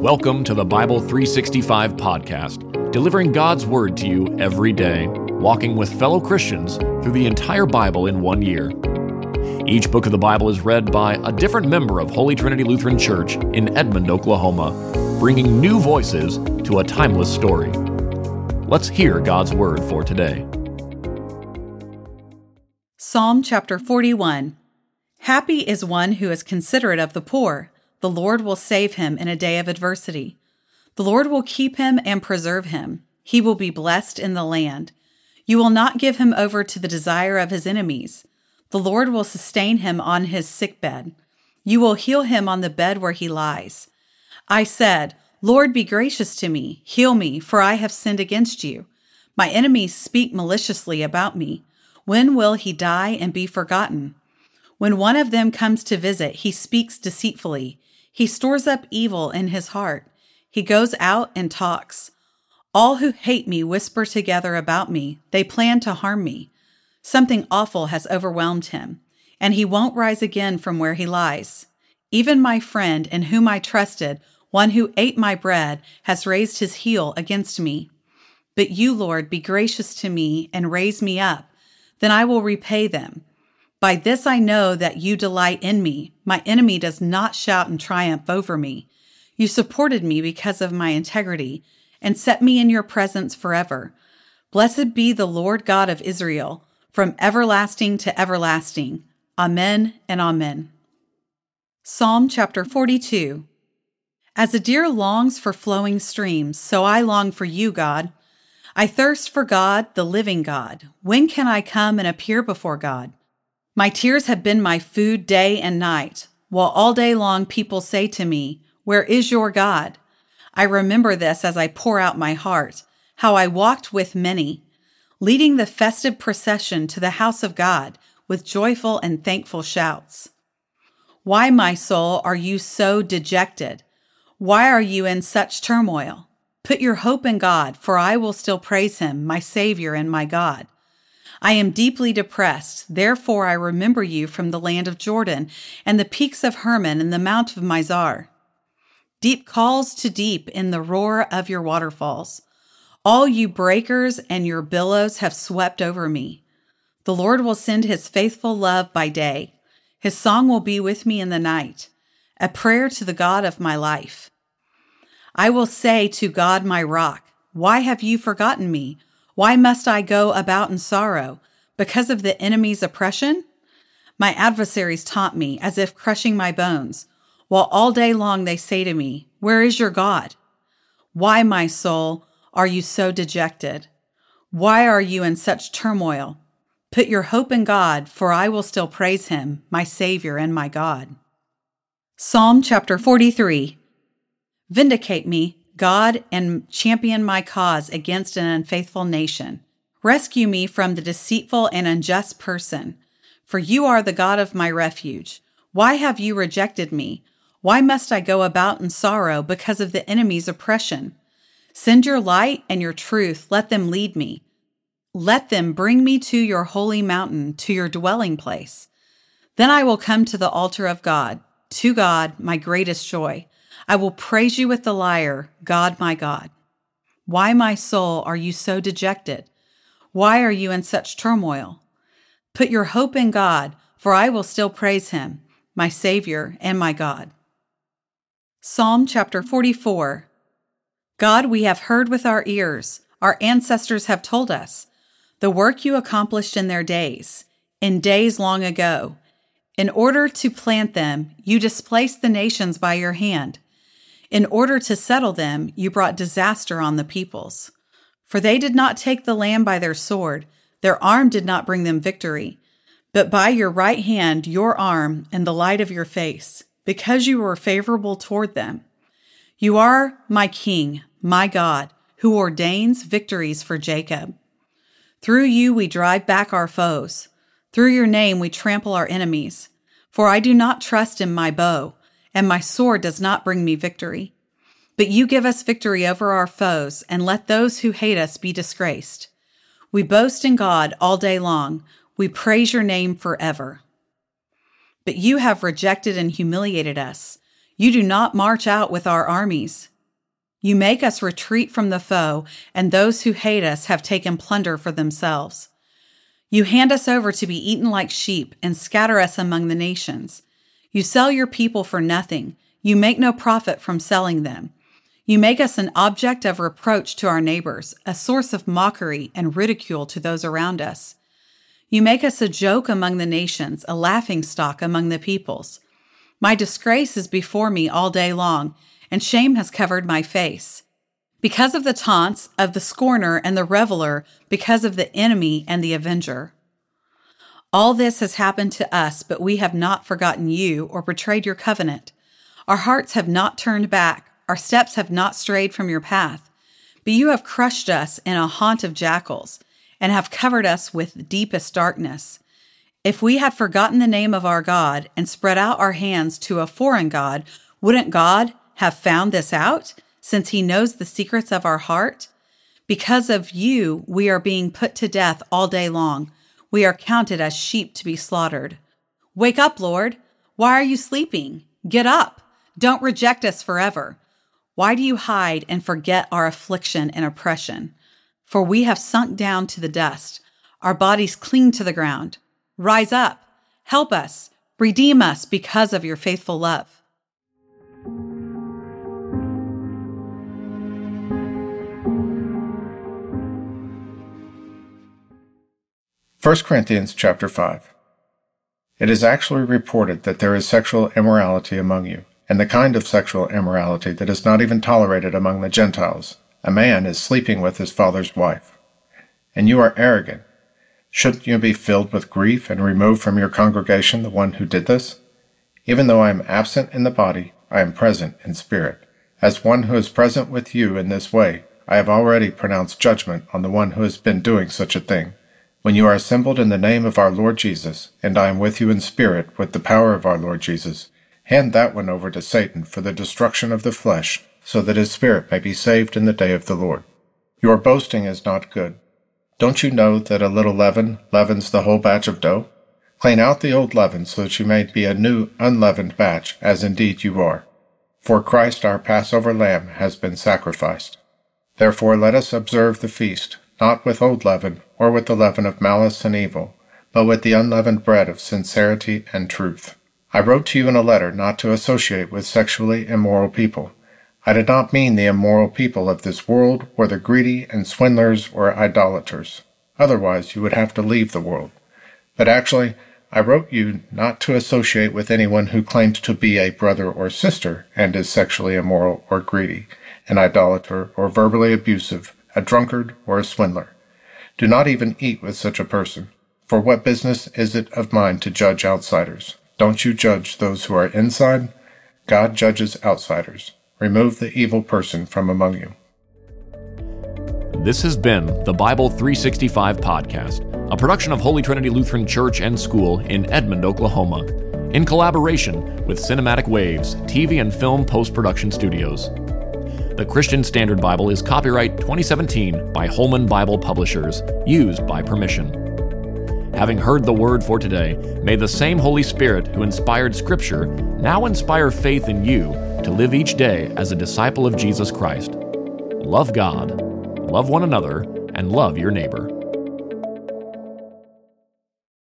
Welcome to the Bible 365 podcast, delivering God's Word to you every day, walking with fellow Christians through the entire Bible in one year. Each book of the Bible is read by a different member of Holy Trinity Lutheran Church in Edmond, Oklahoma, bringing new voices to a timeless story. Let's hear God's Word for today. Psalm chapter 41 Happy is one who is considerate of the poor. The Lord will save him in a day of adversity. The Lord will keep him and preserve him. He will be blessed in the land. You will not give him over to the desire of his enemies. The Lord will sustain him on his sick bed. You will heal him on the bed where he lies. I said, Lord, be gracious to me, heal me, for I have sinned against you. My enemies speak maliciously about me. When will he die and be forgotten? When one of them comes to visit, he speaks deceitfully. He stores up evil in his heart. He goes out and talks. All who hate me whisper together about me. They plan to harm me. Something awful has overwhelmed him, and he won't rise again from where he lies. Even my friend, in whom I trusted, one who ate my bread, has raised his heel against me. But you, Lord, be gracious to me and raise me up. Then I will repay them. By this I know that you delight in me. My enemy does not shout in triumph over me. You supported me because of my integrity and set me in your presence forever. Blessed be the Lord God of Israel, from everlasting to everlasting. Amen and Amen. Psalm chapter 42 As a deer longs for flowing streams, so I long for you, God. I thirst for God, the living God. When can I come and appear before God? My tears have been my food day and night, while all day long people say to me, Where is your God? I remember this as I pour out my heart, how I walked with many, leading the festive procession to the house of God with joyful and thankful shouts. Why, my soul, are you so dejected? Why are you in such turmoil? Put your hope in God, for I will still praise him, my Savior and my God. I am deeply depressed. Therefore, I remember you from the land of Jordan and the peaks of Hermon and the mount of Mizar. Deep calls to deep in the roar of your waterfalls. All you breakers and your billows have swept over me. The Lord will send his faithful love by day. His song will be with me in the night, a prayer to the God of my life. I will say to God, my rock, Why have you forgotten me? Why must I go about in sorrow? Because of the enemy's oppression? My adversaries taunt me as if crushing my bones, while all day long they say to me, Where is your God? Why, my soul, are you so dejected? Why are you in such turmoil? Put your hope in God, for I will still praise him, my Savior and my God. Psalm chapter 43 Vindicate me, God, and champion my cause against an unfaithful nation. Rescue me from the deceitful and unjust person. For you are the God of my refuge. Why have you rejected me? Why must I go about in sorrow because of the enemy's oppression? Send your light and your truth, let them lead me. Let them bring me to your holy mountain, to your dwelling place. Then I will come to the altar of God, to God, my greatest joy. I will praise you with the lyre, God my God. Why, my soul, are you so dejected? Why are you in such turmoil? Put your hope in God, for I will still praise him, my Savior and my God. Psalm chapter 44 God, we have heard with our ears, our ancestors have told us, the work you accomplished in their days, in days long ago. In order to plant them, you displaced the nations by your hand. In order to settle them, you brought disaster on the peoples. For they did not take the land by their sword, their arm did not bring them victory, but by your right hand, your arm, and the light of your face, because you were favorable toward them. You are my King, my God, who ordains victories for Jacob. Through you we drive back our foes. Through your name we trample our enemies. For I do not trust in my bow and my sword does not bring me victory. But you give us victory over our foes, and let those who hate us be disgraced. We boast in God all day long. We praise your name forever. But you have rejected and humiliated us. You do not march out with our armies. You make us retreat from the foe, and those who hate us have taken plunder for themselves. You hand us over to be eaten like sheep and scatter us among the nations. You sell your people for nothing. You make no profit from selling them. You make us an object of reproach to our neighbors, a source of mockery and ridicule to those around us. You make us a joke among the nations, a laughing stock among the peoples. My disgrace is before me all day long, and shame has covered my face. Because of the taunts of the scorner and the reveler, because of the enemy and the avenger. All this has happened to us, but we have not forgotten you or betrayed your covenant. Our hearts have not turned back our steps have not strayed from your path, but you have crushed us in a haunt of jackals and have covered us with deepest darkness. If we had forgotten the name of our God and spread out our hands to a foreign God, wouldn't God have found this out since he knows the secrets of our heart? Because of you, we are being put to death all day long. We are counted as sheep to be slaughtered. Wake up, Lord. Why are you sleeping? Get up. Don't reject us forever. Why do you hide and forget our affliction and oppression? For we have sunk down to the dust. Our bodies cling to the ground. Rise up. Help us. Redeem us because of your faithful love. First Corinthians chapter 5 It is actually reported that there is sexual immorality among you and the kind of sexual immorality that is not even tolerated among the Gentiles. A man is sleeping with his father's wife. And you are arrogant. Shouldn't you be filled with grief and remove from your congregation the one who did this? Even though I am absent in the body, I am present in spirit. As one who is present with you in this way, I have already pronounced judgment on the one who has been doing such a thing. When you are assembled in the name of our Lord Jesus, and I am with you in spirit with the power of our Lord Jesus, Hand that one over to Satan for the destruction of the flesh, so that his spirit may be saved in the day of the Lord. Your boasting is not good. Don't you know that a little leaven leavens the whole batch of dough? Clean out the old leaven so that you may be a new unleavened batch, as indeed you are. For Christ our Passover lamb has been sacrificed. Therefore let us observe the feast, not with old leaven, or with the leaven of malice and evil, but with the unleavened bread of sincerity and truth. I wrote to you in a letter not to associate with sexually immoral people. I did not mean the immoral people of this world, or the greedy and swindlers or idolaters. Otherwise, you would have to leave the world. But actually, I wrote you not to associate with anyone who claims to be a brother or sister and is sexually immoral or greedy, an idolater or verbally abusive, a drunkard or a swindler. Do not even eat with such a person. For what business is it of mine to judge outsiders? Don't you judge those who are inside? God judges outsiders. Remove the evil person from among you. This has been the Bible 365 podcast, a production of Holy Trinity Lutheran Church and School in Edmond, Oklahoma, in collaboration with Cinematic Waves TV and Film Post Production Studios. The Christian Standard Bible is copyright 2017 by Holman Bible Publishers, used by permission. Having heard the word for today, may the same Holy Spirit who inspired Scripture now inspire faith in you to live each day as a disciple of Jesus Christ. Love God, love one another, and love your neighbor.